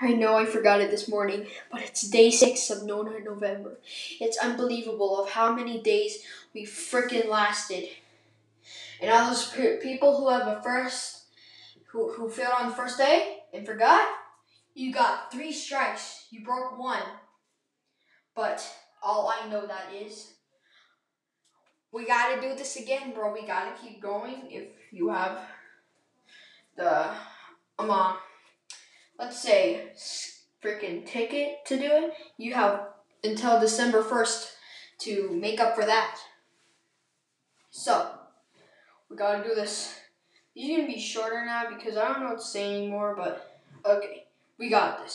I know I forgot it this morning, but it's day six of No November. It's unbelievable of how many days we freaking lasted. And all those pe- people who have a first, who, who failed on the first day and forgot, you got three strikes. You broke one. But all I know that is, we gotta do this again, bro. We gotta keep going. If you have the, um, uh, let's say, freaking ticket to do it, you have until December 1st to make up for that. So, we gotta do this. These are gonna be shorter now because I don't know what to say anymore, but okay, we got this.